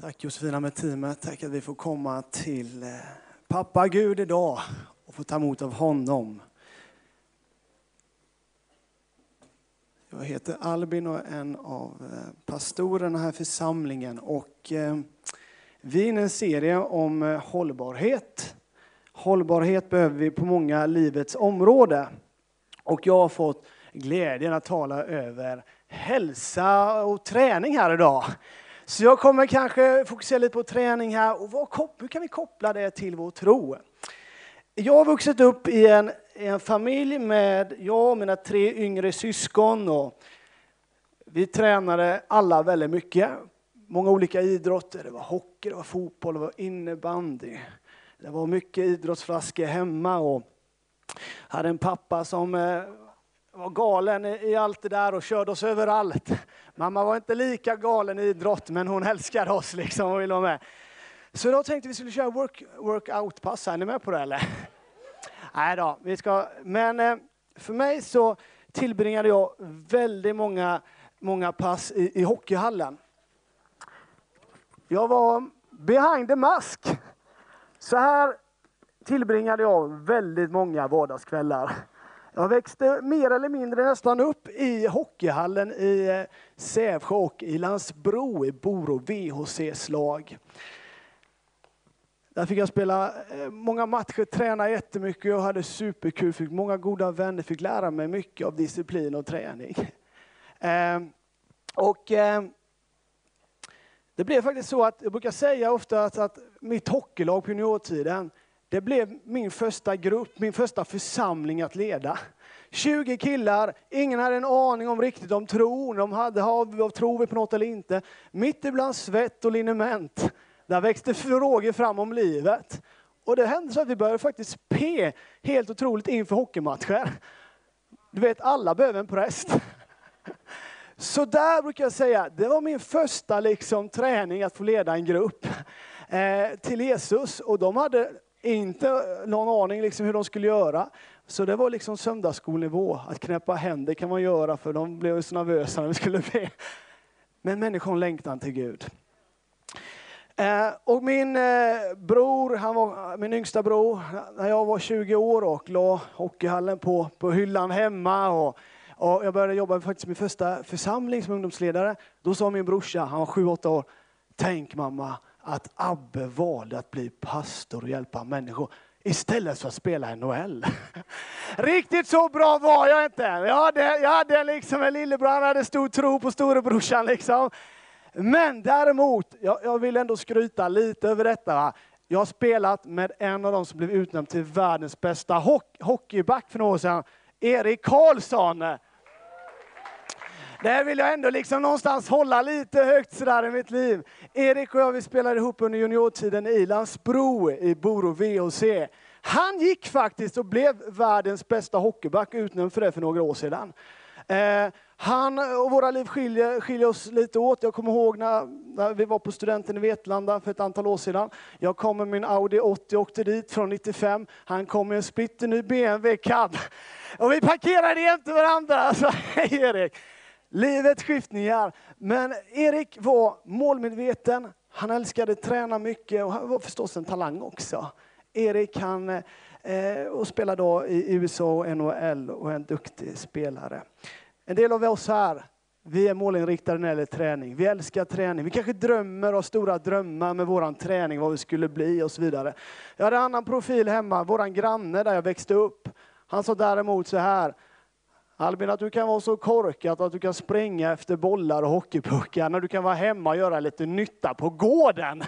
Tack Josefina med teamet. Tack att vi får komma till eh, pappa Gud idag och få ta emot av honom. Jag heter Albin och är en av eh, pastorerna här i församlingen. Och eh, vi är inne i en serie om hållbarhet. Hållbarhet behöver vi på många livets områden. Och jag har fått glädjen att tala över hälsa och träning här idag. Så jag kommer kanske fokusera lite på träning här och vad, hur kan vi koppla det till vår tro? Jag har vuxit upp i en, en familj med jag och mina tre yngre syskon. Och vi tränade alla väldigt mycket. Många olika idrotter. Det var hockey, det var fotboll, det var innebandy. Det var mycket idrottsflaskor hemma. Och hade en pappa som eh, var galen i allt det där och körde oss överallt. Mamma var inte lika galen i idrott, men hon älskade oss liksom och ville vara med. Så då tänkte vi skulle köra work, workout-pass. Är ni med på det eller? Nej då, vi ska... Men eh, för mig så tillbringade jag väldigt många, många pass i, i hockeyhallen. Jag var behind the mask. Så här tillbringade jag väldigt många vardagskvällar. Jag växte mer eller mindre nästan upp i hockeyhallen i eh, Sävsjö och i Landsbro i Boro VHCs lag. Där fick jag spela eh, många matcher, träna jättemycket. och hade superkul, fick många goda vänner, fick lära mig mycket av disciplin och träning. Ehm, och ehm, det blev faktiskt så att, jag brukar säga ofta att, att mitt hockeylag på juniortiden, det blev min första grupp, min första församling att leda. 20 killar, ingen hade en aning om riktigt om tron. De hade, har, tror vi på något eller inte? Mitt ibland svett och liniment, där växte frågor fram om livet. Och det hände så att vi började faktiskt pe helt otroligt inför hockeymatcher. Du vet, alla behöver en präst. Så där brukar jag säga, det var min första liksom, träning att få leda en grupp eh, till Jesus. Och de hade inte någon aning liksom hur de skulle göra. Så det var liksom söndagsskolnivå. Att knäppa händer kan man göra för de blev så nervösa när vi skulle be. Men människan längtan till Gud. Eh, och min eh, bror, han var min yngsta bror, när jag var 20 år och la hockeyhallen på, på hyllan hemma. Och, och jag började jobba faktiskt min första församling som ungdomsledare. Då sa min brorsa, han var 7-8 år, tänk mamma, att Abbe valde att bli pastor och hjälpa människor istället för att spela NHL. Riktigt så bra var jag inte. Jag hade, jag hade liksom en lillebror, han hade stor tro på storebrorsan. Liksom. Men däremot, jag, jag vill ändå skryta lite över detta. Va? Jag har spelat med en av dem som blev utnämnd till världens bästa hockeyback för några år sedan, Erik Karlsson. Det vill jag ändå liksom någonstans hålla lite högt sådär i mitt liv. Erik och jag vi spelade ihop under juniortiden i Landsbro i Boro VHC. Han gick faktiskt och blev världens bästa hockeyback, utnämnd för det för några år sedan. Eh, han och våra liv skiljer, skiljer, oss lite åt. Jag kommer ihåg när, när, vi var på studenten i Vetlanda för ett antal år sedan. Jag kom med min Audi 80 och åkte dit från 95. Han kom med en splitterny BMW cab. Och vi parkerade jämte varandra. sa Erik! Livets skiftningar. Men Erik var målmedveten, han älskade träna mycket och han var förstås en talang också. Erik han eh, och spelar då i USA och NHL och är en duktig spelare. En del av oss här, vi är målinriktade när det gäller träning. Vi älskar träning. Vi kanske drömmer och stora drömmar med våran träning, vad vi skulle bli och så vidare. Jag hade en annan profil hemma, våran granne där jag växte upp. Han sa däremot så här, Albin, att du kan vara så korkad att du kan springa efter bollar och hockeypuckar när du kan vara hemma och göra lite nytta på gården.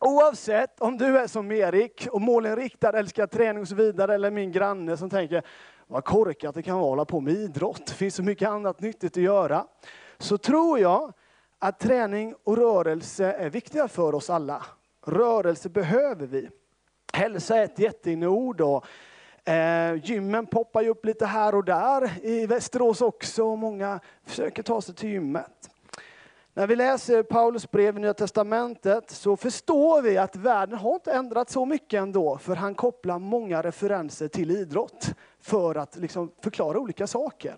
Oavsett om du är som Erik och målinriktad, älskar träning och så vidare, eller min granne som tänker vad korkat det kan vara att hålla på med idrott. Det finns så mycket annat nyttigt att göra. Så tror jag att träning och rörelse är viktiga för oss alla. Rörelse behöver vi. Hälsa är ett jätteinneord och Eh, gymmen poppar ju upp lite här och där i Västerås också och många försöker ta sig till gymmet. När vi läser Paulus brev i Nya Testamentet så förstår vi att världen har inte ändrats så mycket ändå, för han kopplar många referenser till idrott för att liksom förklara olika saker.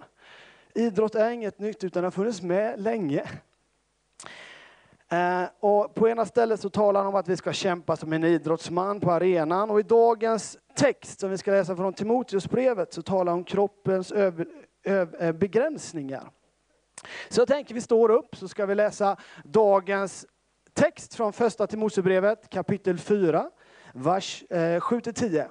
Idrott är inget nytt utan har funnits med länge. Eh, och på ena stället så talar han om att vi ska kämpa som en idrottsman på arenan. Och i dagens text som vi ska läsa från Timoteusbrevet så talar han om kroppens över, över, eh, begränsningar. Så jag tänker vi står upp så ska vi läsa dagens text från första Timoteusbrevet kapitel 4, vers eh, 7-10.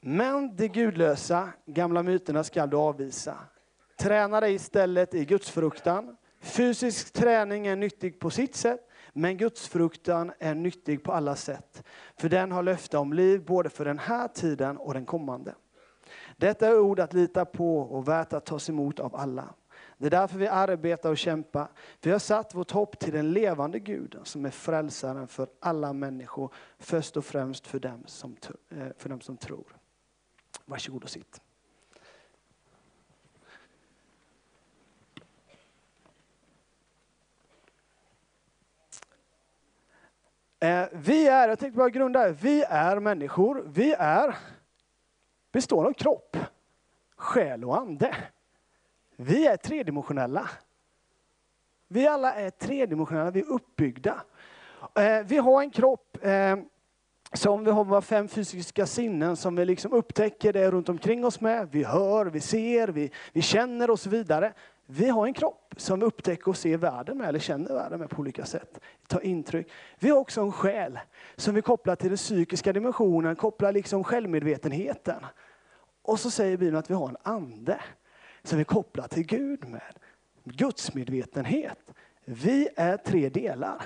Men de gudlösa gamla myterna skall du avvisa. Träna dig istället i gudsfruktan Fysisk träning är nyttig på sitt sätt, men gudsfruktan är nyttig på alla sätt. För den har löfte om liv både för den här tiden och den kommande. Detta är ord att lita på och värt att tas emot av alla. Det är därför vi arbetar och kämpar. Vi har satt vårt hopp till den levande guden som är frälsaren för alla människor, först och främst för dem som, eh, för dem som tror. Varsågod och sitt. Eh, vi är, jag tänkte bara grunda, vi är människor. Vi är består av kropp, själ och ande. Vi är tredimensionella. Vi alla är tredimensionella, vi är uppbyggda. Eh, vi har en kropp eh, som vi har våra fem fysiska sinnen som vi liksom upptäcker det runt omkring oss med. Vi hör, vi ser, vi, vi känner och så vidare. Vi har en kropp som vi upptäcker och ser världen med, eller känner världen med på olika sätt. Tar intryck. Vi har också en själ som vi kopplar till den psykiska dimensionen, kopplar liksom självmedvetenheten. Och så säger Bibeln att vi har en ande som vi kopplar till Gud med. Gudsmedvetenhet. Vi är tre delar.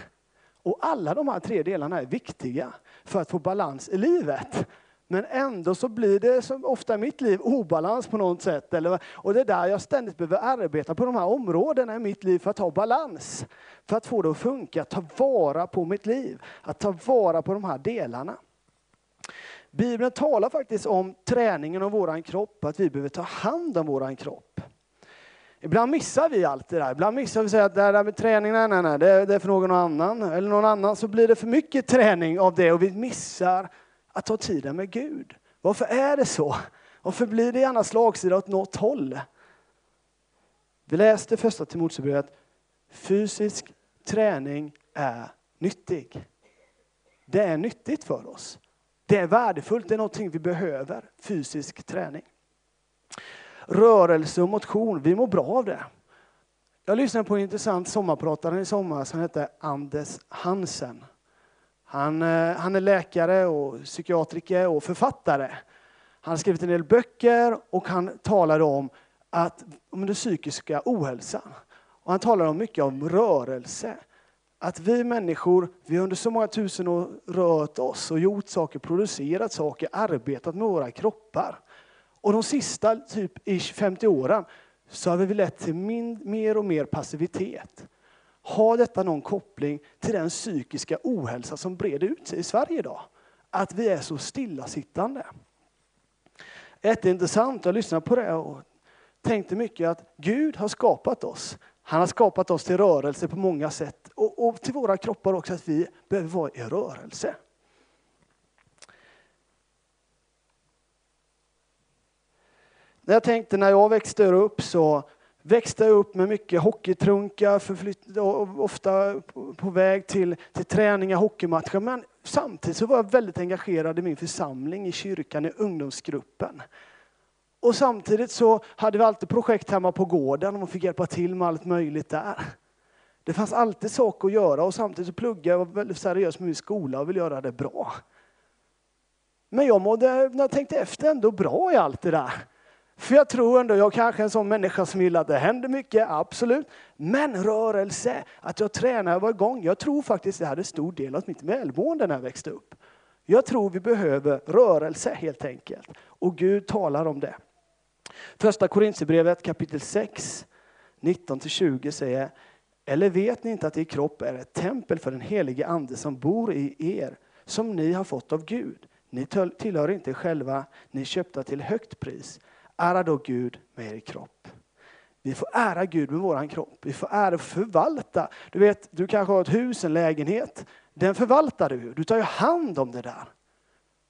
Och alla de här tre delarna är viktiga för att få balans i livet. Men ändå så blir det som ofta i mitt liv obalans på något sätt. Eller, och det är där jag ständigt behöver arbeta på de här områdena i mitt liv för att ha balans. För att få det att funka, ta vara på mitt liv. Att ta vara på de här delarna. Bibeln talar faktiskt om träningen av våran kropp, att vi behöver ta hand om våran kropp. Ibland missar vi allt det där. Ibland missar vi att det där med träning, nej, nej, nej, det är för någon annan. Eller någon annan så blir det för mycket träning av det och vi missar att ta tiden med Gud. Varför är det så? Varför blir det gärna slagsida åt något håll? Vi läste första Timoteusbrevet. Fysisk träning är nyttig. Det är nyttigt för oss. Det är värdefullt, det är någonting vi behöver. Fysisk träning. Rörelse och motion, vi mår bra av det. Jag lyssnade på en intressant sommarpratare i sommar som hette Anders Hansen. Han, eh, han är läkare och psykiatriker och författare. Han har skrivit en del böcker och han talade om, att, om den psykiska ohälsan. Och han talade om mycket om rörelse. Att vi människor, vi har under så många tusen år rört oss och gjort saker, producerat saker, arbetat med våra kroppar. Och de sista typ 50 åren så har vi lett till min, mer och mer passivitet. Har detta någon koppling till den psykiska ohälsa som breder ut sig i Sverige idag? Att vi är så stillasittande. Jätteintressant, jag lyssnade på det och tänkte mycket att Gud har skapat oss. Han har skapat oss till rörelse på många sätt och, och till våra kroppar också att vi behöver vara i rörelse. När jag tänkte när jag växte upp så växte upp med mycket hockeytrunkar, ofta på väg till, till träningar, hockeymatcher. Men samtidigt så var jag väldigt engagerad i min församling, i kyrkan, i ungdomsgruppen. Och samtidigt så hade vi alltid projekt hemma på gården och man fick hjälpa till med allt möjligt där. Det fanns alltid saker att göra och samtidigt så pluggade jag och var väldigt seriös med min skola och ville göra det bra. Men jag mådde, när jag tänkte efter, ändå bra i allt det där. För jag tror ändå, jag kanske är en sån människa som gillar att det händer mycket, absolut. Men rörelse, att jag tränar, jag var igång. Jag tror faktiskt det hade stor del av mitt välmående när jag växte upp. Jag tror vi behöver rörelse helt enkelt. Och Gud talar om det. Första Korintierbrevet kapitel 6, 19-20 säger Eller vet ni inte att er kropp är ett tempel för den helige Ande som bor i er, som ni har fått av Gud? Ni tillhör inte själva, ni köpta till högt pris. Ära då Gud med er kropp. Vi får ära Gud med vår kropp. Vi får ära och förvalta. Du vet, du kanske har ett hus, en lägenhet. Den förvaltar du. Du tar ju hand om det där.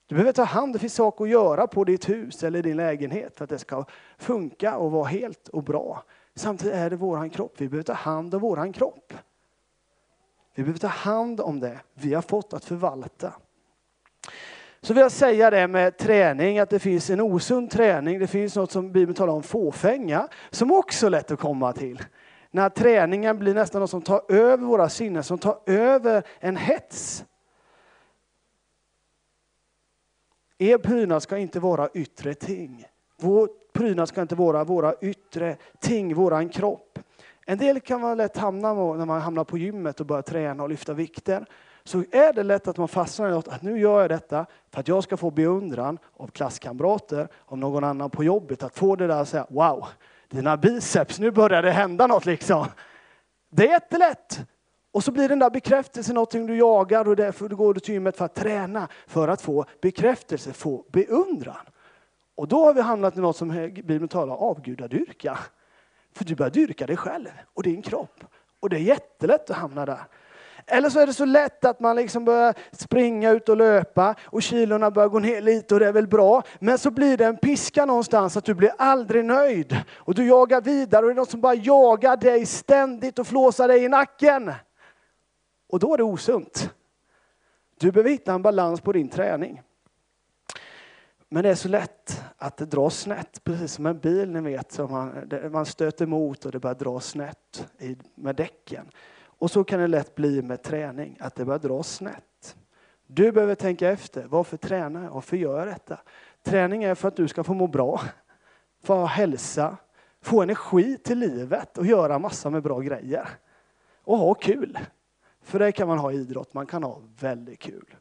Du behöver ta hand, det finns saker att göra på ditt hus eller din lägenhet för att det ska funka och vara helt och bra. Samtidigt är det våran kropp. Vi behöver ta hand om våran kropp. Vi behöver ta hand om det vi har fått att förvalta. Så vill jag säga det med träning, att det finns en osund träning. Det finns något som Bibeln talar om, fåfänga, som också är lätt att komma till. När träningen blir nästan något som tar över våra sinnen, som tar över en hets. Er prydnad ska inte vara yttre ting. Vår prydnad ska inte vara våra yttre ting, våran kropp. En del kan man lätt hamna när man hamnar på gymmet och börjar träna och lyfta vikter. Så är det lätt att man fastnar i något, att nu gör jag detta för att jag ska få beundran av klasskamrater, av någon annan på jobbet. Att få det där att säga, wow, dina biceps, nu börjar det hända något liksom. Det är jättelätt. Och så blir den där bekräftelsen någonting du jagar och därför går du till gymmet för att träna, för att få bekräftelse, få beundran. Och då har vi hamnat i något som Bibeln talar om, avgudadyrka. För du börjar dyrka dig själv och din kropp. Och det är jättelätt att hamna där. Eller så är det så lätt att man liksom börjar springa ut och löpa och kilorna börjar gå ner lite och det är väl bra. Men så blir det en piska någonstans att du blir aldrig nöjd. Och du jagar vidare och det är något som bara jagar dig ständigt och flåsar dig i nacken. Och då är det osunt. Du behöver hitta en balans på din träning. Men det är så lätt att det dras snett, precis som en bil ni vet. Som man, man stöter emot och det börjar dra snett med däcken. Och så kan det lätt bli med träning, att det börjar dra snett. Du behöver tänka efter, varför tränar jag? Varför gör jag detta? Träning är för att du ska få må bra, få ha hälsa, få energi till livet och göra massa med bra grejer. Och ha kul. För det kan man ha idrott, man kan ha väldigt kul.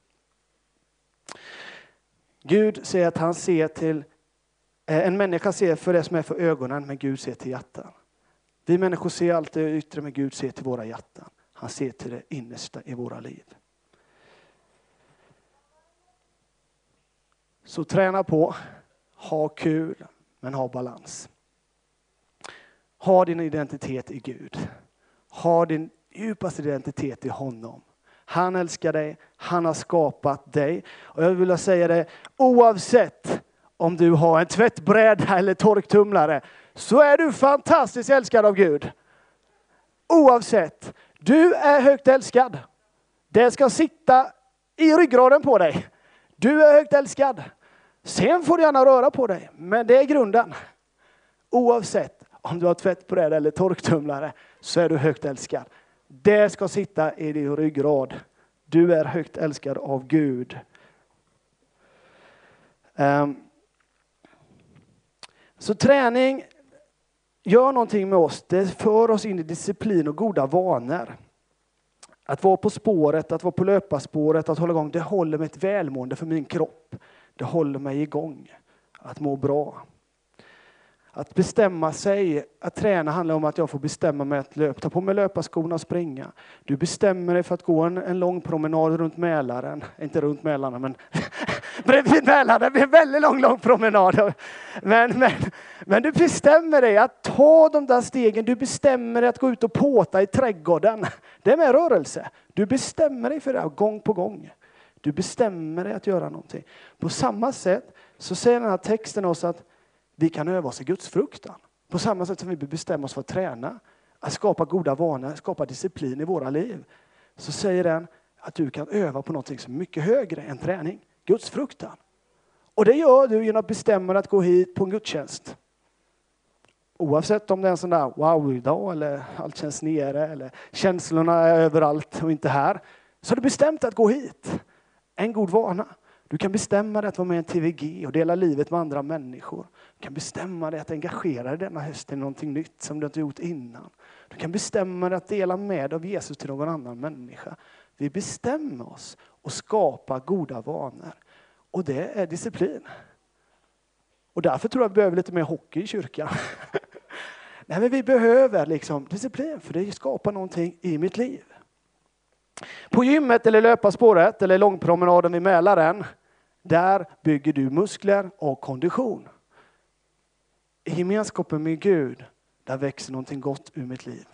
Gud säger att han ser till, eh, en människa ser för det som är för ögonen, men Gud ser till hjärtan. Vi människor ser allt det yttre, men Gud ser till våra hjärtan. Han ser till det innersta i våra liv. Så träna på, ha kul, men ha balans. Ha din identitet i Gud. Ha din djupaste identitet i honom. Han älskar dig, han har skapat dig. Och jag vill säga det, oavsett om du har en tvättbräda eller torktumlare, så är du fantastiskt älskad av Gud. Oavsett. Du är högt älskad. Det ska sitta i ryggraden på dig. Du är högt älskad. Sen får du gärna röra på dig, men det är grunden. Oavsett om du har tvättbräda eller torktumlare så är du högt älskad. Det ska sitta i din ryggrad. Du är högt älskad av Gud. Um. Så träning gör någonting med oss. Det för oss in i disciplin och goda vanor. Att vara på spåret, att vara på löparspåret, att hålla igång, det håller mig ett välmående för min kropp. Det håller mig igång, att må bra. Att bestämma sig, att träna handlar om att jag får bestämma mig att löpa, ta på mig löparskorna och springa. Du bestämmer dig för att gå en, en lång promenad runt Mälaren, inte runt Mälaren men bredvid Mälaren, det blir en väldigt lång, lång promenad. Men, men, men du bestämmer dig att ta de där stegen, du bestämmer dig att gå ut och påta i trädgården. Det är med rörelse. Du bestämmer dig för det gång på gång. Du bestämmer dig att göra någonting. På samma sätt så säger den här texten oss att vi kan öva oss i Guds fruktan. På samma sätt som vi bestämmer oss för att träna, att skapa goda vanor, skapa disciplin i våra liv. Så säger den att du kan öva på någonting som är mycket högre än träning. Guds fruktan. Och det gör du genom att bestämma dig att gå hit på en gudstjänst. Oavsett om det är en sån där wow-dag eller allt känns nere eller känslorna är överallt och inte här. Så har du bestämt dig att gå hit. En god vana. Du kan bestämma dig att vara med i en TVG och dela livet med andra människor. Du kan bestämma dig att engagera dig denna höst i någonting nytt som du inte gjort innan. Du kan bestämma dig att dela med dig av Jesus till någon annan människa. Vi bestämmer oss och skapa goda vanor. Och det är disciplin. Och därför tror jag vi behöver lite mer hockey i kyrkan. Nej, men vi behöver liksom disciplin för det skapar någonting i mitt liv. På gymmet eller löparspåret eller långpromenaden vid Mälaren där bygger du muskler och kondition. I gemenskapen med Gud, där växer någonting gott ur mitt liv.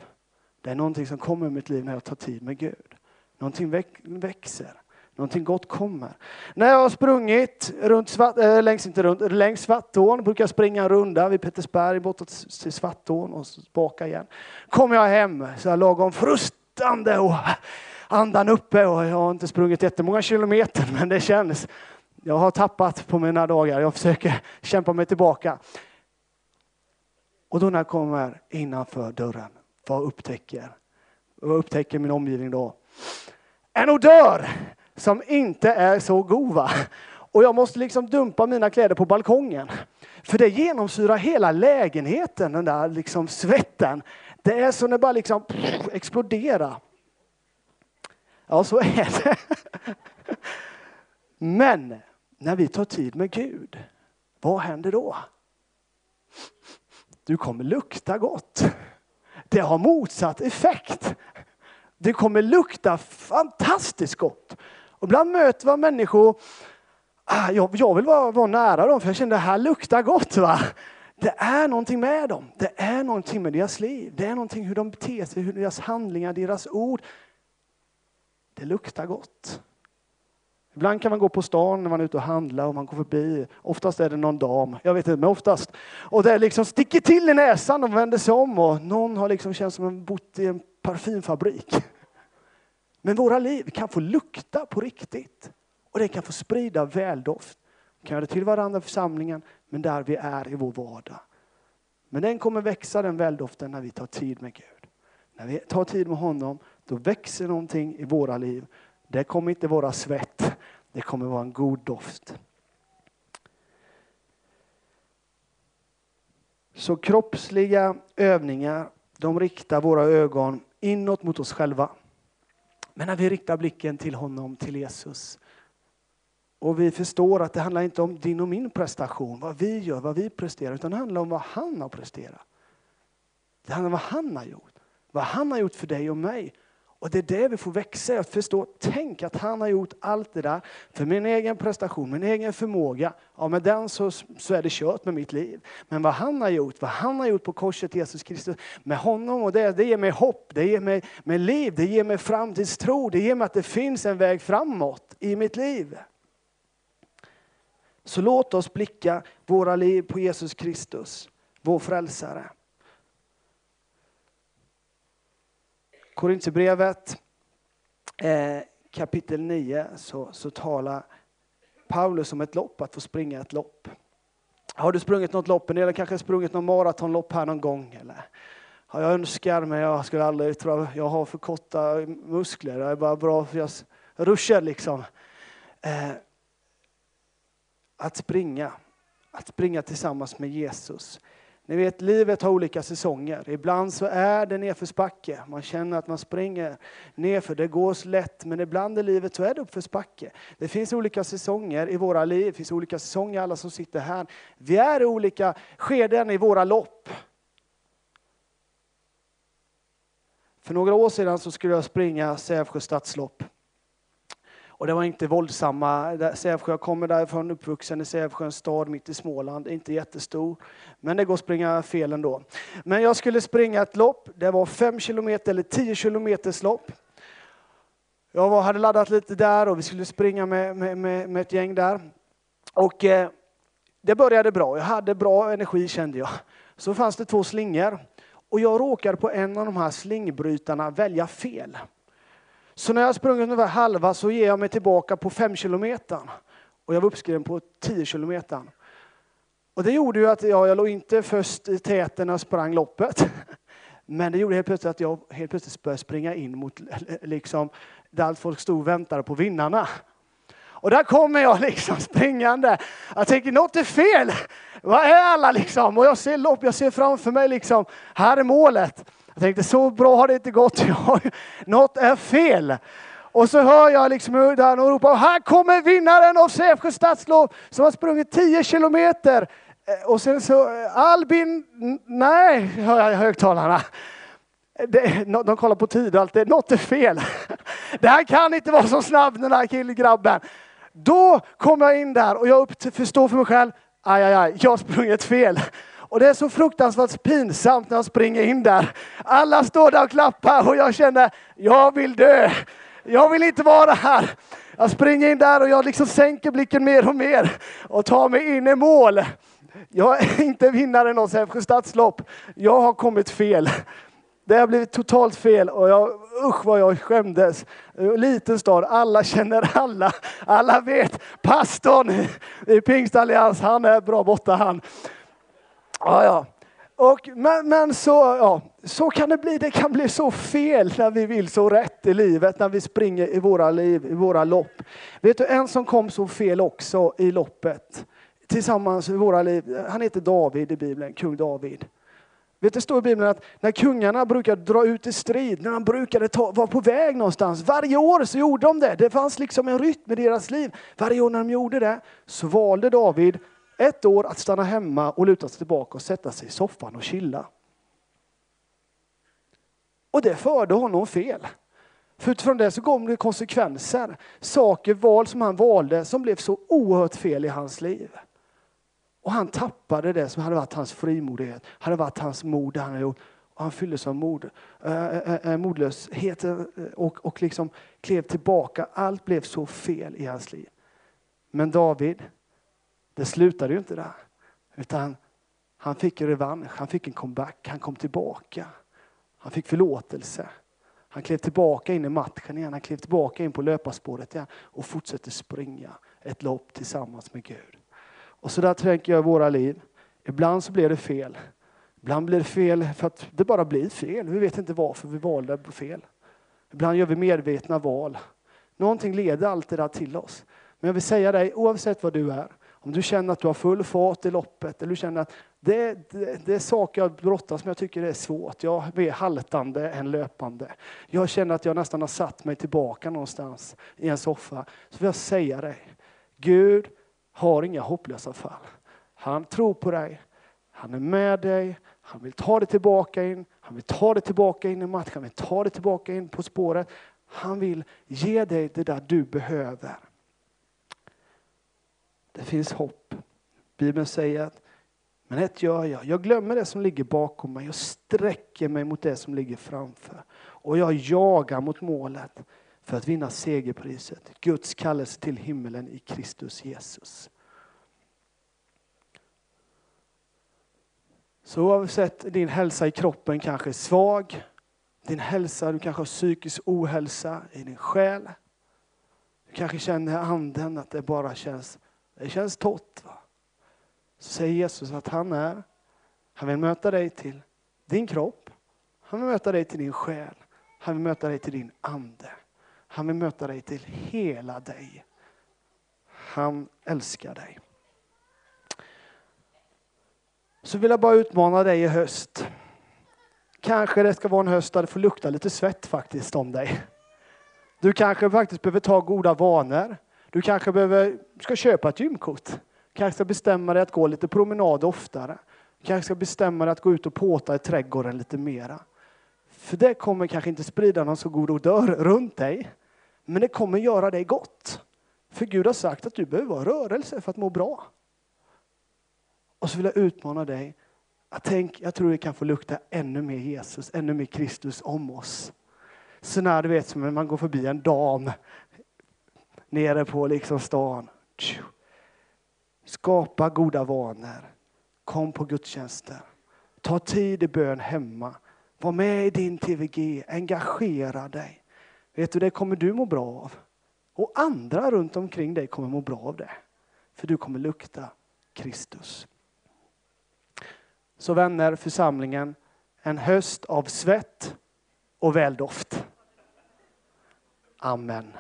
Det är någonting som kommer ur mitt liv när jag tar tid med Gud. Någonting växer. Någonting gott kommer. När jag har sprungit runt, äh, längs, inte runt, längs Svartån, brukar jag springa en runda vid Pettersberg bortåt till Svartån och tillbaka igen. Kommer jag hem så här lagom frustande och andan uppe och jag har inte sprungit jättemånga kilometer men det känns. Jag har tappat på mina dagar. Jag försöker kämpa mig tillbaka. Och då när jag kommer innanför dörren, vad upptäcker? Vad upptäcker min omgivning då? En odör som inte är så god. Va? Och jag måste liksom dumpa mina kläder på balkongen. För det genomsyrar hela lägenheten, den där liksom svetten. Det är som det bara liksom exploderar. Ja, så är det. Men när vi tar tid med Gud, vad händer då? Du kommer lukta gott. Det har motsatt effekt. Det kommer lukta fantastiskt gott. Och ibland möter man människor, ah, jag, jag vill vara, vara nära dem för jag känner att det här luktar gott. Va? Det är någonting med dem. Det är någonting med deras liv. Det är någonting hur de beter sig, hur deras handlingar, deras ord. Det luktar gott. Ibland kan man gå på stan när man är ute och handlar och man går förbi. Oftast är det någon dam, jag vet inte, men oftast. Och det liksom sticker till i näsan och vänder sig om och någon har liksom känts som en bott i en parfymfabrik. Men våra liv kan få lukta på riktigt. Och det kan få sprida väldoft. Vi kan göra det till varandra i församlingen, men där vi är i vår vardag. Men den kommer växa den väldoften när vi tar tid med Gud. När vi tar tid med honom, då växer någonting i våra liv. Det kommer inte vara svett, det kommer vara en god doft. Så kroppsliga övningar, de riktar våra ögon inåt mot oss själva. Men när vi riktar blicken till honom, till Jesus, och vi förstår att det handlar inte om din och min prestation, vad vi gör, vad vi presterar, utan det handlar om vad han har presterat. Det handlar om vad han har gjort. Vad han har gjort för dig och mig. Och det är det vi får växa i, att förstå. Tänk att han har gjort allt det där för min egen prestation, min egen förmåga. Ja, med den så, så är det kört med mitt liv. Men vad han har gjort, vad han har gjort på korset Jesus Kristus, med honom och det, det ger mig hopp, det ger mig, mig liv, det ger mig framtidstro, det ger mig att det finns en väg framåt i mitt liv. Så låt oss blicka våra liv på Jesus Kristus, vår frälsare. Korintierbrevet eh, kapitel 9 så, så talar Paulus om ett lopp, att få springa ett lopp. Har du sprungit något lopp, eller kanske sprungit något maratonlopp här någon gång? Eller? Ja, jag önskar, men jag skulle aldrig tro jag har för korta muskler. Jag är bara bra för jag ruschar liksom. Eh, att springa, att springa tillsammans med Jesus. Ni vet, livet har olika säsonger. Ibland så är det nedförsbacke. Man känner att man springer nedför, Det går lätt, men ibland i livet så är det uppförsbacke. Det finns olika säsonger i våra liv. Det finns olika säsonger, alla som sitter här. Vi är i olika skeden i våra lopp. För några år sedan så skulle jag springa Sävsjö stadslopp. Och det var inte våldsamma. Sävsjö, jag kommer därifrån, uppvuxen i Sävsjö, en stad mitt i Småland, inte jättestor. Men det går att springa fel ändå. Men jag skulle springa ett lopp, det var 5 kilometer eller 10 kilometers lopp. Jag var, hade laddat lite där och vi skulle springa med, med, med, med ett gäng där. Och eh, det började bra, jag hade bra energi kände jag. Så fanns det två slingor och jag råkade på en av de här slingbrytarna välja fel. Så när jag sprungit ungefär halva så ger jag mig tillbaka på fem kilometer. Och jag var uppskriven på tio kilometer. Och det gjorde ju att jag, jag låg inte först i täten när jag sprang loppet. Men det gjorde helt plötsligt att jag helt plötsligt började springa in mot liksom, där allt folk stod och väntade på vinnarna. Och där kommer jag liksom springande. Jag tänker något är fel. Vad är alla liksom? Och jag ser lopp, jag ser framför mig liksom, här är målet. Jag tänkte så bra har det inte gått. Något är fel. Och så hör jag liksom hur där och ropar, här kommer vinnaren av Sävsjö stadslov som har sprungit 10 kilometer. Eh, och sen så, eh, Albin, nej, hör jag i högtalarna. Eh, det, de kollar på tid och allt, det, något är fel. Det här kan inte vara så snabb den här killgrabben. Då kommer jag in där och jag förstår för mig själv, aj, aj, aj, jag har sprungit fel. Och det är så fruktansvärt pinsamt när jag springer in där. Alla står där och klappar och jag känner, jag vill dö. Jag vill inte vara här. Jag springer in där och jag liksom sänker blicken mer och mer och tar mig in i mål. Jag är inte vinnare i något Sävsjö stadslopp. Jag har kommit fel. Det har blivit totalt fel och jag, usch vad jag skämdes. Liten stad, alla känner alla. Alla vet pastorn i Pingstallians, han är bra borta han. Ja, ja. Och, men, men så, ja, så kan det bli. Det kan bli så fel när vi vill så rätt i livet, när vi springer i våra liv, i våra lopp. Vet du, en som kom så fel också i loppet, tillsammans i våra liv, han heter David i Bibeln, kung David. Vet du, det står i Bibeln att när kungarna brukade dra ut i strid, när de brukade ta, vara på väg någonstans, varje år så gjorde de det. Det fanns liksom en rytm i deras liv. Varje år när de gjorde det så valde David ett år att stanna hemma och luta sig tillbaka och sätta sig i soffan och chilla. Och det förde honom fel. För utifrån det så kom det konsekvenser. Saker, val som han valde som blev så oerhört fel i hans liv. Och han tappade det som hade varit hans frimodighet, hade varit hans mod. Han hade gjort. Och han fylldes av mod, äh, äh, modlöshet och, och liksom klev tillbaka. Allt blev så fel i hans liv. Men David, det slutade ju inte där. Utan han fick revansch, han fick en comeback, han kom tillbaka. Han fick förlåtelse. Han klev tillbaka in i matchen igen, han klev tillbaka in på löparspåret igen och fortsätter springa ett lopp tillsammans med Gud. Och så där tänker jag i våra liv. Ibland så blir det fel. Ibland blir det fel för att det bara blir fel. Vi vet inte varför vi valde fel. Ibland gör vi medvetna val. Någonting leder alltid där till oss. Men jag vill säga dig, oavsett vad du är, om du känner att du har full fart i loppet eller du känner att det, det, det är saker jag brottas med jag tycker det är svårt. Jag är mer haltande än löpande. Jag känner att jag nästan har satt mig tillbaka någonstans i en soffa. Så vill jag säga dig, Gud har inga hopplösa fall. Han tror på dig, han är med dig, han vill ta dig tillbaka in, han vill ta dig tillbaka in i matchen, han vill ta dig tillbaka in på spåret. Han vill ge dig det där du behöver. Det finns hopp. Bibeln säger att men ett gör jag, jag glömmer det som ligger bakom mig, jag sträcker mig mot det som ligger framför. Och jag jagar mot målet för att vinna segerpriset, Guds kallelse till himmelen i Kristus Jesus. Så oavsett din hälsa i kroppen kanske är svag, din hälsa, du kanske har psykisk ohälsa i din själ. Du kanske känner anden att det bara känns det känns torrt. Va? Så säger Jesus att han är, han vill möta dig till din kropp, han vill möta dig till din själ, han vill möta dig till din ande. Han vill möta dig till hela dig. Han älskar dig. Så vill jag bara utmana dig i höst. Kanske det ska vara en höst där det får lukta lite svett faktiskt om dig. Du kanske faktiskt behöver ta goda vanor. Du kanske behöver, ska köpa ett gymkort. Du kanske ska bestämma dig att gå lite promenad oftare. Du kanske ska bestämma dig att gå ut och påta i trädgården lite mera. För det kommer kanske inte sprida någon så god odör runt dig. Men det kommer göra dig gott. För Gud har sagt att du behöver vara rörelse för att må bra. Och så vill jag utmana dig att tänk, jag tror vi kan få lukta ännu mer Jesus, ännu mer Kristus om oss. Så när du vet som när man går förbi en dam nere på liksom stan. Skapa goda vanor. Kom på gudstjänster. Ta tid i bön hemma. Var med i din TVG. Engagera dig. Vet du, det kommer du må bra av. Och andra runt omkring dig kommer må bra av det. För du kommer lukta Kristus. Så vänner, församlingen, en höst av svett och väldoft. Amen.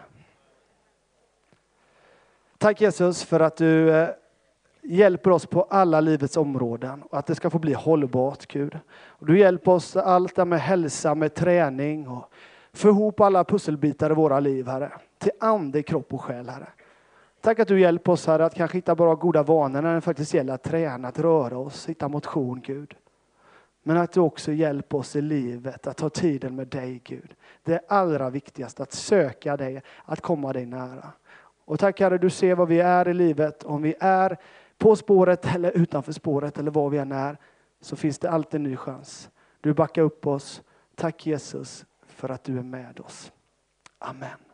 Tack Jesus för att du eh, hjälper oss på alla livets områden och att det ska få bli hållbart Gud. Du hjälper oss allt det med hälsa, med träning och få ihop alla pusselbitar i våra liv Herre. Till ande, kropp och själ Herre. Tack att du hjälper oss Herre att kanske hitta bra goda vanor när det faktiskt gäller att träna, att röra oss, hitta motion Gud. Men att du också hjälper oss i livet att ta tiden med dig Gud. Det allra viktigaste, att söka dig, att komma dig nära. Och tack Herre, du ser vad vi är i livet. Om vi är på spåret eller utanför spåret eller var vi än är, så finns det alltid en ny chans. Du backar upp oss. Tack Jesus för att du är med oss. Amen.